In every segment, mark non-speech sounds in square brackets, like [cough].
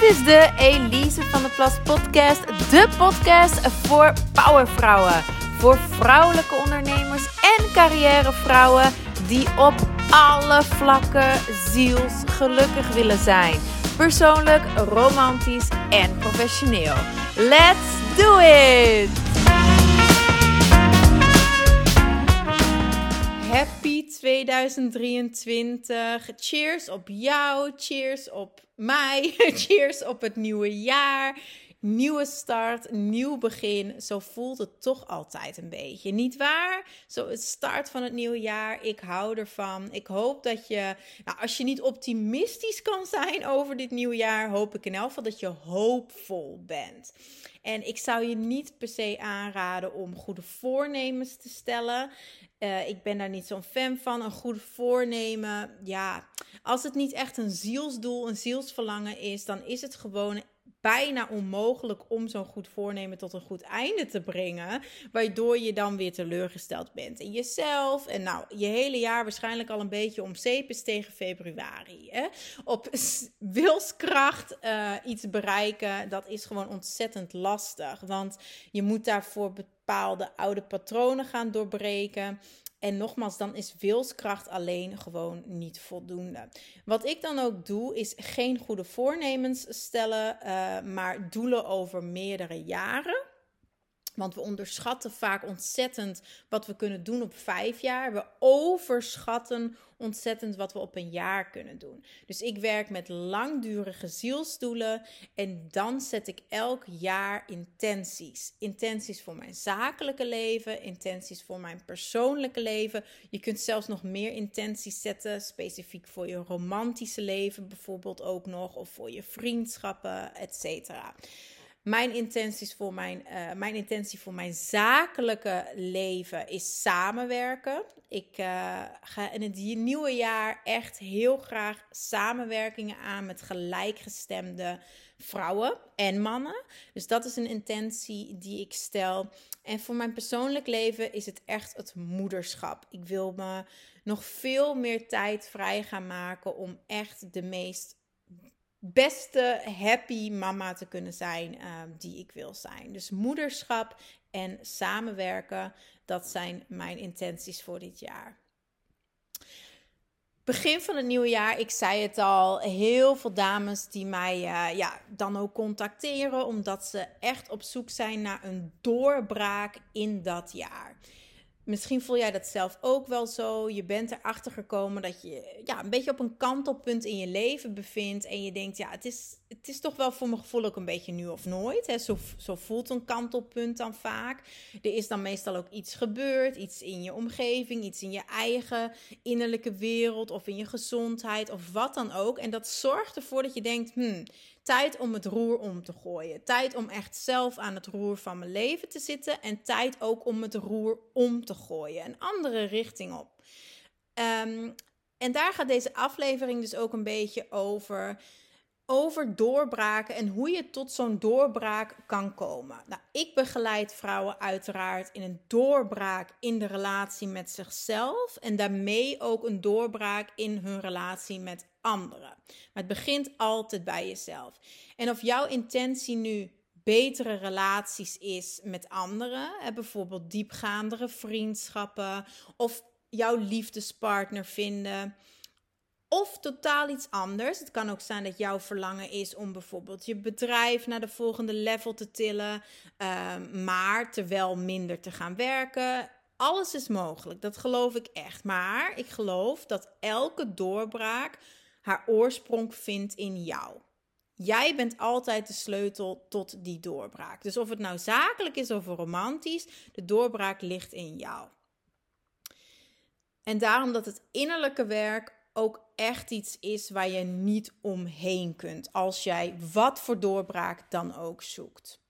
Dit is de Elise van de Plas podcast. De podcast voor powervrouwen. Voor vrouwelijke ondernemers en carrièrevrouwen die op alle vlakken zielsgelukkig willen zijn. Persoonlijk, romantisch en professioneel. Let's do it! 2023. Cheers op jou. Cheers op mij. [laughs] Cheers op het nieuwe jaar. Nieuwe start, nieuw begin. Zo voelt het toch altijd een beetje. Niet waar? Zo het start van het nieuwe jaar. Ik hou ervan. Ik hoop dat je, nou, als je niet optimistisch kan zijn over dit nieuwe jaar, hoop ik in elk geval dat je hoopvol bent. En ik zou je niet per se aanraden om goede voornemens te stellen. Uh, ik ben daar niet zo'n fan van. Een goede voornemen. Ja, als het niet echt een zielsdoel, een zielsverlangen is, dan is het gewoon bijna onmogelijk om zo'n goed voornemen tot een goed einde te brengen. Waardoor je dan weer teleurgesteld bent in jezelf. En nou, je hele jaar waarschijnlijk al een beetje om zeep is tegen februari. Hè? Op wilskracht uh, iets bereiken, dat is gewoon ontzettend lastig. Want je moet daarvoor bepaalde oude patronen gaan doorbreken. En nogmaals, dan is wilskracht alleen gewoon niet voldoende. Wat ik dan ook doe, is geen goede voornemens stellen, uh, maar doelen over meerdere jaren. Want we onderschatten vaak ontzettend wat we kunnen doen op vijf jaar. We overschatten ontzettend wat we op een jaar kunnen doen. Dus ik werk met langdurige zielsdoelen en dan zet ik elk jaar intenties. Intenties voor mijn zakelijke leven, intenties voor mijn persoonlijke leven. Je kunt zelfs nog meer intenties zetten, specifiek voor je romantische leven bijvoorbeeld ook nog, of voor je vriendschappen, et cetera. Mijn, intenties voor mijn, uh, mijn intentie voor mijn zakelijke leven is samenwerken. Ik uh, ga in het nieuwe jaar echt heel graag samenwerkingen aan met gelijkgestemde vrouwen en mannen. Dus dat is een intentie die ik stel. En voor mijn persoonlijk leven is het echt het moederschap. Ik wil me nog veel meer tijd vrij gaan maken om echt de meest beste happy mama te kunnen zijn uh, die ik wil zijn. Dus moederschap en samenwerken, dat zijn mijn intenties voor dit jaar. Begin van het nieuwe jaar, ik zei het al, heel veel dames die mij uh, ja, dan ook contacteren omdat ze echt op zoek zijn naar een doorbraak in dat jaar. Misschien voel jij dat zelf ook wel zo. Je bent erachter gekomen dat je ja, een beetje op een kantelpunt in je leven bevindt. En je denkt, ja, het is, het is toch wel voor mijn gevoel ook een beetje nu of nooit. Hè? Zo, zo voelt een kantelpunt dan vaak. Er is dan meestal ook iets gebeurd. Iets in je omgeving, iets in je eigen innerlijke wereld. Of in je gezondheid of wat dan ook. En dat zorgt ervoor dat je denkt, hmm, Tijd om het roer om te gooien. Tijd om echt zelf aan het roer van mijn leven te zitten. En tijd ook om het roer om te gooien. Een andere richting op. Um, en daar gaat deze aflevering dus ook een beetje over. Over doorbraken en hoe je tot zo'n doorbraak kan komen. Nou, ik begeleid vrouwen uiteraard in een doorbraak in de relatie met zichzelf. En daarmee ook een doorbraak in hun relatie met anderen. Maar het begint altijd bij jezelf. En of jouw intentie nu betere relaties is met anderen, bijvoorbeeld diepgaandere vriendschappen of jouw liefdespartner vinden. Of totaal iets anders. Het kan ook zijn dat jouw verlangen is om bijvoorbeeld je bedrijf naar de volgende level te tillen, uh, maar terwijl minder te gaan werken. Alles is mogelijk, dat geloof ik echt. Maar ik geloof dat elke doorbraak haar oorsprong vindt in jou. Jij bent altijd de sleutel tot die doorbraak. Dus of het nou zakelijk is of romantisch, de doorbraak ligt in jou. En daarom dat het innerlijke werk ook echt iets is waar je niet omheen kunt als jij wat voor doorbraak dan ook zoekt.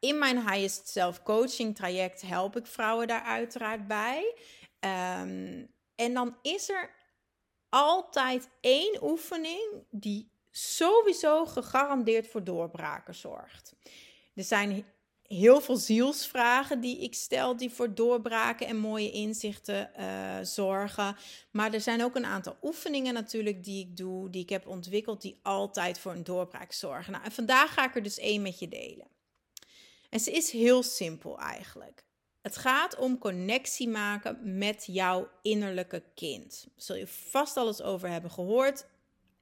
In mijn Highest Self Coaching traject help ik vrouwen daar uiteraard bij. Um, en dan is er altijd één oefening die sowieso gegarandeerd voor doorbraken zorgt. Er zijn heel veel zielsvragen die ik stel, die voor doorbraken en mooie inzichten uh, zorgen. Maar er zijn ook een aantal oefeningen natuurlijk die ik doe, die ik heb ontwikkeld, die altijd voor een doorbraak zorgen. Nou, en vandaag ga ik er dus één met je delen. En ze is heel simpel eigenlijk. Het gaat om connectie maken met jouw innerlijke kind. Zul je vast al eens over hebben gehoord.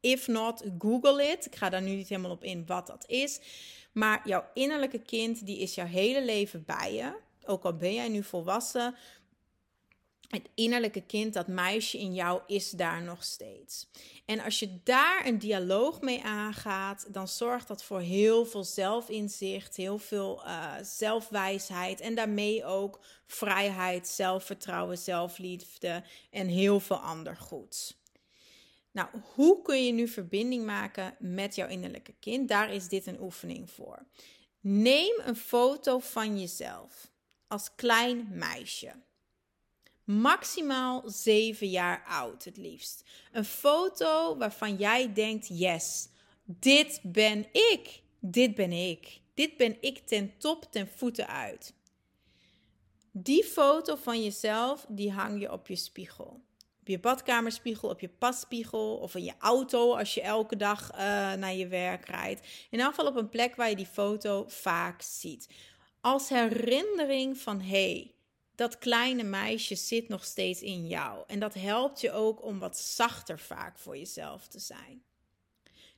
If not, Google it. Ik ga daar nu niet helemaal op in wat dat is. Maar jouw innerlijke kind, die is jouw hele leven bij je. Ook al ben jij nu volwassen. Het innerlijke kind, dat meisje in jou, is daar nog steeds. En als je daar een dialoog mee aangaat, dan zorgt dat voor heel veel zelfinzicht, heel veel uh, zelfwijsheid en daarmee ook vrijheid, zelfvertrouwen, zelfliefde en heel veel ander goeds. Nou, hoe kun je nu verbinding maken met jouw innerlijke kind? Daar is dit een oefening voor. Neem een foto van jezelf als klein meisje. Maximaal 7 jaar oud, het liefst. Een foto waarvan jij denkt: yes, dit ben ik. Dit ben ik. Dit ben ik ten top, ten voeten uit. Die foto van jezelf, die hang je op je spiegel op je badkamerspiegel, op je passpiegel of in je auto als je elke dag uh, naar je werk rijdt. In ieder geval op een plek waar je die foto vaak ziet. Als herinnering van hey, dat kleine meisje zit nog steeds in jou. En dat helpt je ook om wat zachter vaak voor jezelf te zijn.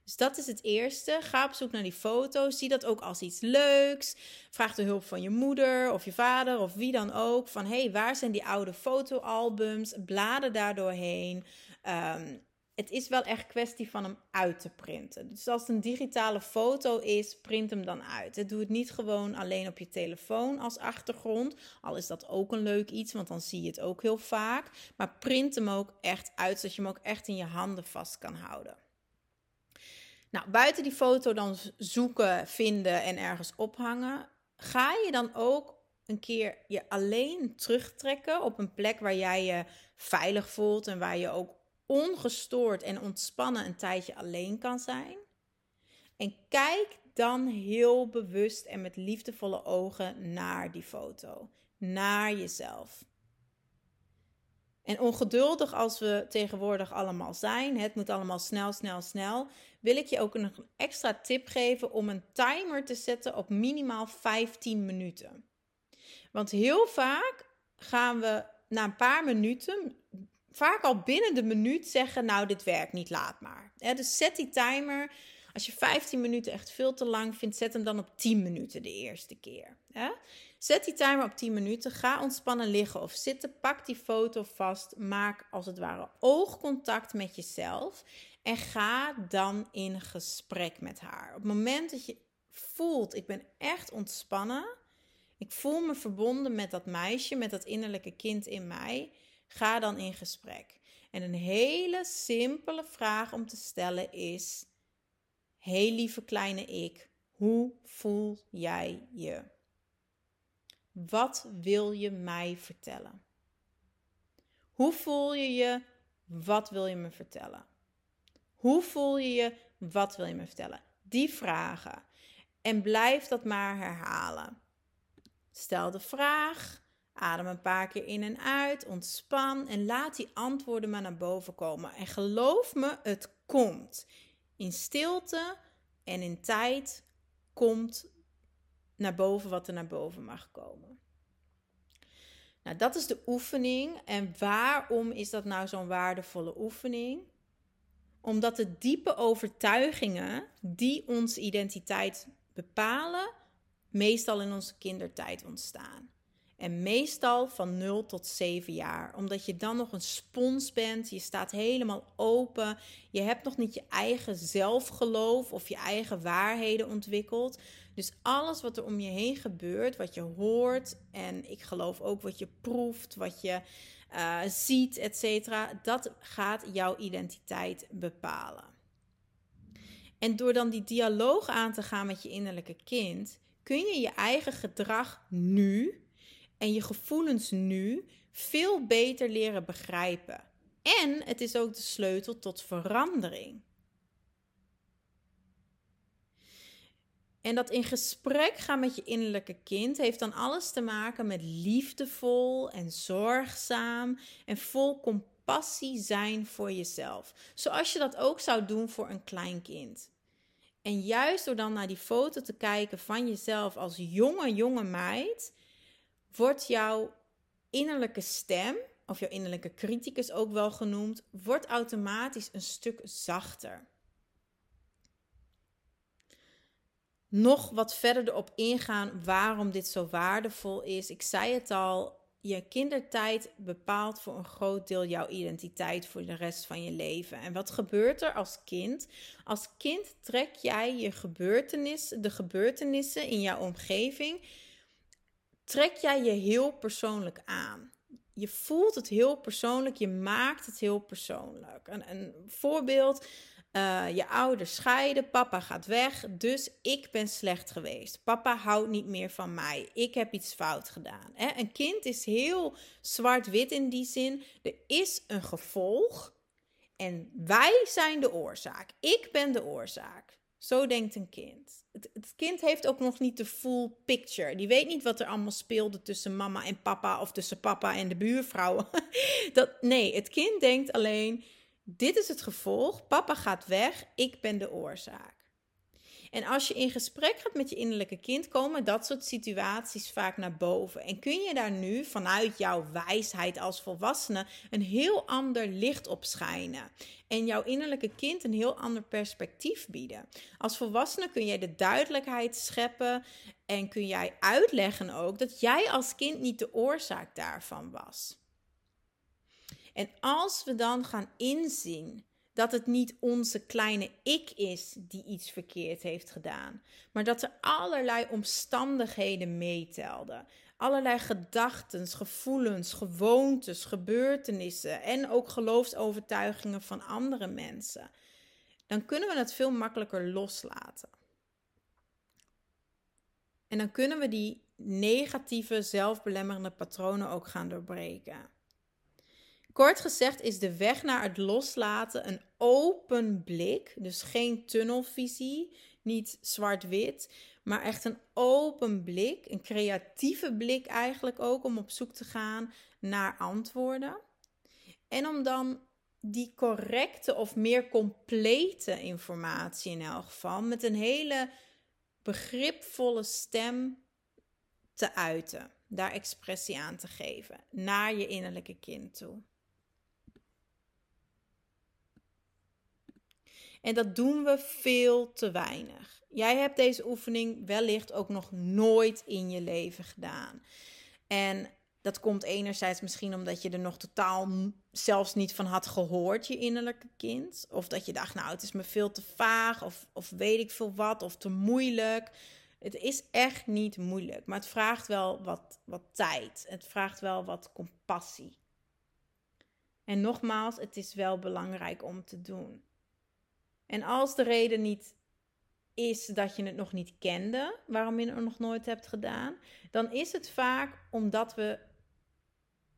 Dus dat is het eerste. Ga op zoek naar die foto's. Zie dat ook als iets leuks. Vraag de hulp van je moeder of je vader of wie dan ook. Van hé, hey, waar zijn die oude fotoalbums? Bladen daar doorheen. Ehm, het is wel echt kwestie van hem uit te printen. Dus als het een digitale foto is, print hem dan uit. Doe het niet gewoon alleen op je telefoon als achtergrond. Al is dat ook een leuk iets, want dan zie je het ook heel vaak. Maar print hem ook echt uit, zodat je hem ook echt in je handen vast kan houden. Nou, buiten die foto dan zoeken, vinden en ergens ophangen, ga je dan ook een keer je alleen terugtrekken op een plek waar jij je veilig voelt en waar je ook ongestoord en ontspannen een tijdje alleen kan zijn. En kijk dan heel bewust en met liefdevolle ogen naar die foto, naar jezelf. En ongeduldig als we tegenwoordig allemaal zijn, het moet allemaal snel, snel, snel, wil ik je ook een extra tip geven om een timer te zetten op minimaal 15 minuten. Want heel vaak gaan we na een paar minuten, vaak al binnen de minuut, zeggen: Nou, dit werkt niet, laat maar. dus zet die timer. Als je 15 minuten echt veel te lang vindt, zet hem dan op 10 minuten de eerste keer. Zet die timer op 10 minuten. Ga ontspannen liggen of zitten. Pak die foto vast. Maak als het ware oogcontact met jezelf. En ga dan in gesprek met haar. Op het moment dat je voelt, ik ben echt ontspannen. Ik voel me verbonden met dat meisje, met dat innerlijke kind in mij. Ga dan in gesprek. En een hele simpele vraag om te stellen is: Hey lieve kleine ik, hoe voel jij je? Wat wil je mij vertellen? Hoe voel je je? Wat wil je me vertellen? Hoe voel je je? Wat wil je me vertellen? Die vragen. En blijf dat maar herhalen. Stel de vraag, adem een paar keer in en uit, ontspan en laat die antwoorden maar naar boven komen. En geloof me, het komt. In stilte en in tijd komt naar boven wat er naar boven mag komen. Nou, dat is de oefening. En waarom is dat nou zo'n waardevolle oefening? Omdat de diepe overtuigingen die onze identiteit bepalen, meestal in onze kindertijd ontstaan. En meestal van 0 tot 7 jaar. Omdat je dan nog een spons bent. Je staat helemaal open. Je hebt nog niet je eigen zelfgeloof of je eigen waarheden ontwikkeld. Dus alles wat er om je heen gebeurt, wat je hoort. En ik geloof ook wat je proeft, wat je uh, ziet, etc. Dat gaat jouw identiteit bepalen. En door dan die dialoog aan te gaan met je innerlijke kind, kun je je eigen gedrag nu en je gevoelens nu veel beter leren begrijpen. En het is ook de sleutel tot verandering. En dat in gesprek gaan met je innerlijke kind heeft dan alles te maken met liefdevol en zorgzaam en vol compassie zijn voor jezelf. Zoals je dat ook zou doen voor een klein kind. En juist door dan naar die foto te kijken van jezelf als jonge, jonge meid, wordt jouw innerlijke stem, of jouw innerlijke criticus ook wel genoemd, wordt automatisch een stuk zachter. Nog wat verder erop ingaan waarom dit zo waardevol is. Ik zei het al, je kindertijd bepaalt voor een groot deel jouw identiteit voor de rest van je leven. En wat gebeurt er als kind? Als kind trek jij je gebeurtenissen, de gebeurtenissen in jouw omgeving, trek jij je heel persoonlijk aan. Je voelt het heel persoonlijk, je maakt het heel persoonlijk. Een, een voorbeeld, uh, je ouders scheiden, papa gaat weg, dus ik ben slecht geweest. Papa houdt niet meer van mij. Ik heb iets fout gedaan. Hè? Een kind is heel zwart-wit in die zin. Er is een gevolg en wij zijn de oorzaak. Ik ben de oorzaak. Zo denkt een kind. Het, kind heeft ook nog niet de full picture. Die weet niet wat er allemaal speelde tussen mama en papa of tussen papa en de buurvrouwen. [laughs] Dat, nee, het kind denkt alleen: dit is het gevolg. Papa gaat weg. Ik ben de oorzaak. En als je in gesprek gaat met je innerlijke kind, komen dat soort situaties vaak naar boven. En kun je daar nu vanuit jouw wijsheid als volwassene een heel ander licht op schijnen. En jouw innerlijke kind een heel ander perspectief bieden. Als volwassene kun jij de duidelijkheid scheppen en kun jij uitleggen ook dat jij als kind niet de oorzaak daarvan was. En als we dan gaan inzien dat het niet onze kleine ik is die iets verkeerd heeft gedaan, maar dat er allerlei omstandigheden meetelden. Allerlei gedachten, gevoelens, gewoontes, gebeurtenissen en ook geloofsovertuigingen van andere mensen. Dan kunnen we het veel makkelijker loslaten. En dan kunnen we die negatieve, zelfbelemmerende patronen ook gaan doorbreken. Kort gezegd is de weg naar het loslaten een open blik, dus geen tunnelvisie, niet zwart-wit, maar echt een open blik, een creatieve blik eigenlijk ook om op zoek te gaan naar antwoorden. En om dan die correcte of meer complete informatie in elk geval met een hele begripvolle stem te uiten, daar expressie aan te geven naar je innerlijke kind toe. En dat doen we veel te weinig. Jij hebt deze oefening wellicht ook nog nooit in je leven gedaan. En dat komt enerzijds misschien omdat je er nog totaal zelfs niet van had gehoord, je innerlijke kind. Of dat je dacht, nou, het is me veel te vaag, of, of weet ik veel wat, of te moeilijk. Het is echt niet moeilijk, maar het vraagt wel wat, wat tijd. Het vraagt wel wat compassie. En nogmaals, het is wel belangrijk om te doen. En als de reden niet is dat je het nog niet kende, waarom je het nog nooit hebt gedaan, dan is het vaak omdat we,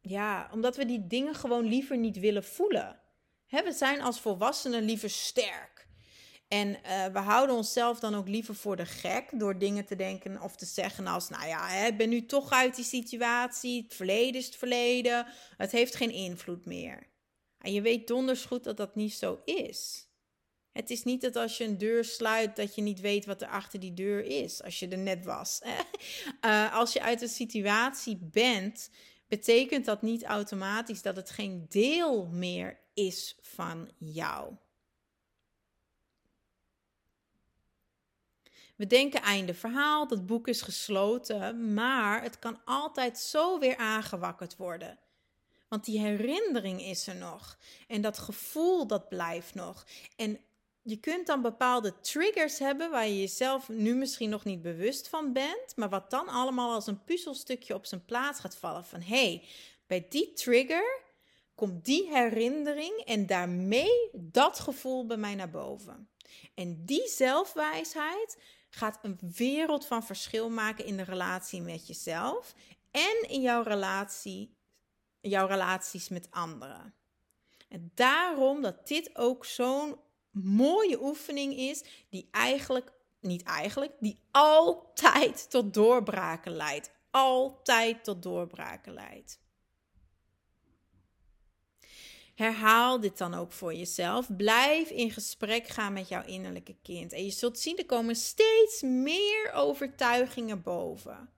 ja, omdat we die dingen gewoon liever niet willen voelen. we zijn als volwassenen liever sterk. En uh, we houden onszelf dan ook liever voor de gek door dingen te denken of te zeggen als, nou ja, ik ben nu toch uit die situatie, het verleden is het verleden, het heeft geen invloed meer. En je weet donders goed dat dat niet zo is. Het is niet dat als je een deur sluit, dat je niet weet wat er achter die deur is, als je er net was. uh, [laughs] als je uit een situatie bent, betekent dat niet automatisch dat het geen deel meer is van jou. We denken einde verhaal, dat boek is gesloten, maar het kan altijd zo weer aangewakkerd worden. Want die herinnering is er nog. En dat gevoel dat blijft nog. En je kunt dan bepaalde triggers hebben waar je jezelf nu misschien nog niet bewust van bent, maar wat dan allemaal als een puzzelstukje op zijn plaats gaat vallen. Van hé, hey, bij die trigger komt die herinnering en daarmee dat gevoel bij mij naar boven. En die zelfwijsheid gaat een wereld van verschil maken in de relatie met jezelf en in jouw, relatie, jouw relaties met anderen. En daarom dat dit ook zo'n mooie oefening is, die eigenlijk niet eigenlijk, die altijd tot doorbraken leidt. Altijd tot doorbraken leidt. Herhaal dit dan ook voor jezelf. Blijf in gesprek gaan met jouw innerlijke kind. En je zult zien, er komen steeds meer overtuigingen boven.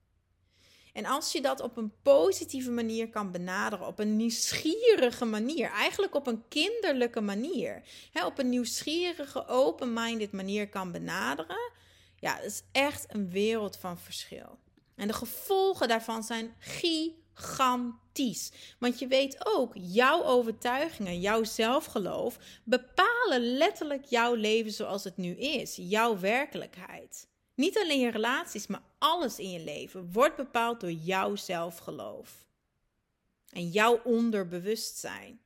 En als je dat op een positieve manier kan benaderen, op een nieuwsgierige manier, eigenlijk op een kinderlijke manier, hè, op een nieuwsgierige, open-minded manier kan benaderen, ja, dat is echt een wereld van verschil. En de gevolgen daarvan zijn gigantisch. Want je weet ook, jouw overtuigingen, jouw zelfgeloof bepalen letterlijk jouw leven zoals het nu is, jouw werkelijkheid. Niet alleen je relaties, maar alles in je leven wordt bepaald door jouw zelfgeloof. En jouw onderbewustzijn.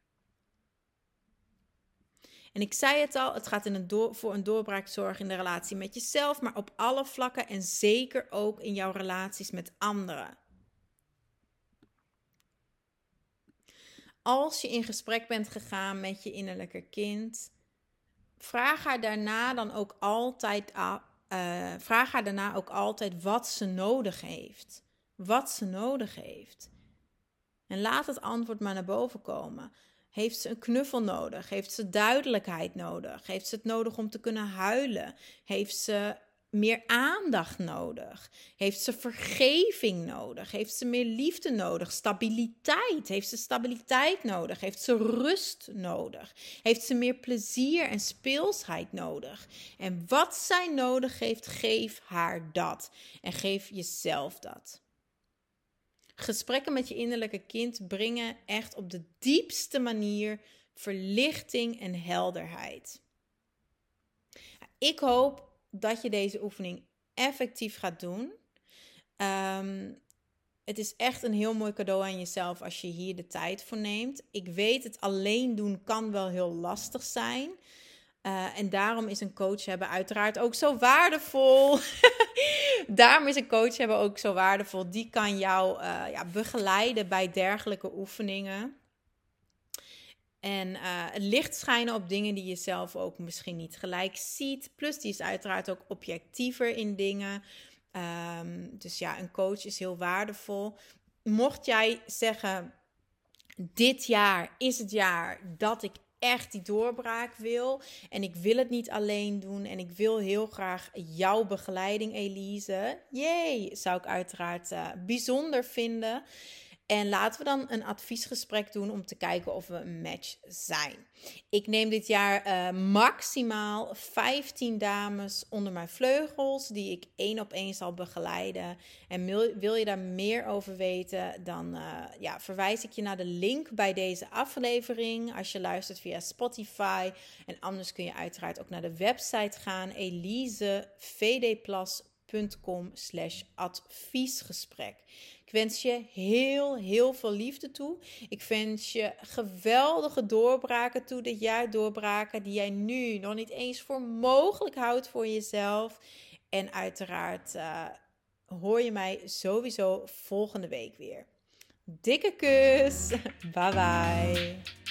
En ik zei het al, het gaat in een door, voor een doorbraak zorgen in de relatie met jezelf, maar op alle vlakken en zeker ook in jouw relaties met anderen. Als je in gesprek bent gegaan met je innerlijke kind, vraag haar daarna dan ook altijd uh, vraag haar daarna ook altijd wat ze nodig heeft. Wat ze nodig heeft. En laat het antwoord maar naar boven komen. Heeft ze een knuffel nodig? Heeft ze duidelijkheid nodig? Heeft ze het nodig om te kunnen huilen? Heeft ze meer aandacht nodig? Heeft ze vergeving nodig? Heeft ze meer liefde nodig? Stabiliteit? Heeft ze stabiliteit nodig? Heeft ze rust nodig? Heeft ze meer plezier en speelsheid nodig? En wat zij nodig heeft, geef haar dat. En geef jezelf dat. Gesprekken met je innerlijke kind brengen echt op de diepste manier verlichting en helderheid. Ik hoop dat je deze oefening effectief gaat doen. Ehm, het is echt een heel mooi cadeau aan jezelf als je hier de tijd voor neemt. Ik weet, het alleen doen kan wel heel lastig zijn. Uh, en daarom is een coach hebben uiteraard ook zo waardevol. [laughs] daarom is een coach hebben ook zo waardevol. Die kan jou uh, ja, begeleiden bij dergelijke oefeningen. En uh, het licht schijnen op dingen die je zelf ook misschien niet gelijk ziet. Plus die is uiteraard ook objectiever in dingen. Um, dus ja, een coach is heel waardevol. Mocht jij zeggen, dit jaar is het jaar dat ik echt die doorbraak wil. En ik wil het niet alleen doen. En ik wil heel graag jouw begeleiding, Elise. Jee, zou ik uiteraard uh, bijzonder vinden. En laten we dan een adviesgesprek doen om te kijken of we een match zijn. Ik neem dit jaar uh, maximaal 15 dames onder mijn vleugels, die ik één op één zal begeleiden. En wil, je daar meer over weten, dan uh, ja, verwijs ik je naar de link bij deze aflevering. Als je luistert via Spotify. En anders kun je uiteraard ook naar de website gaan, elisevdplas.com slash adviesgesprek. Ik wens je heel, heel veel liefde toe. Ik wens je geweldige doorbraken toe dit jaar. Doorbraken die jij nu nog niet eens voor mogelijk houdt voor jezelf. En uiteraard uh, hoor je mij sowieso volgende week weer. Dikke kus. [laughs] Bye bye.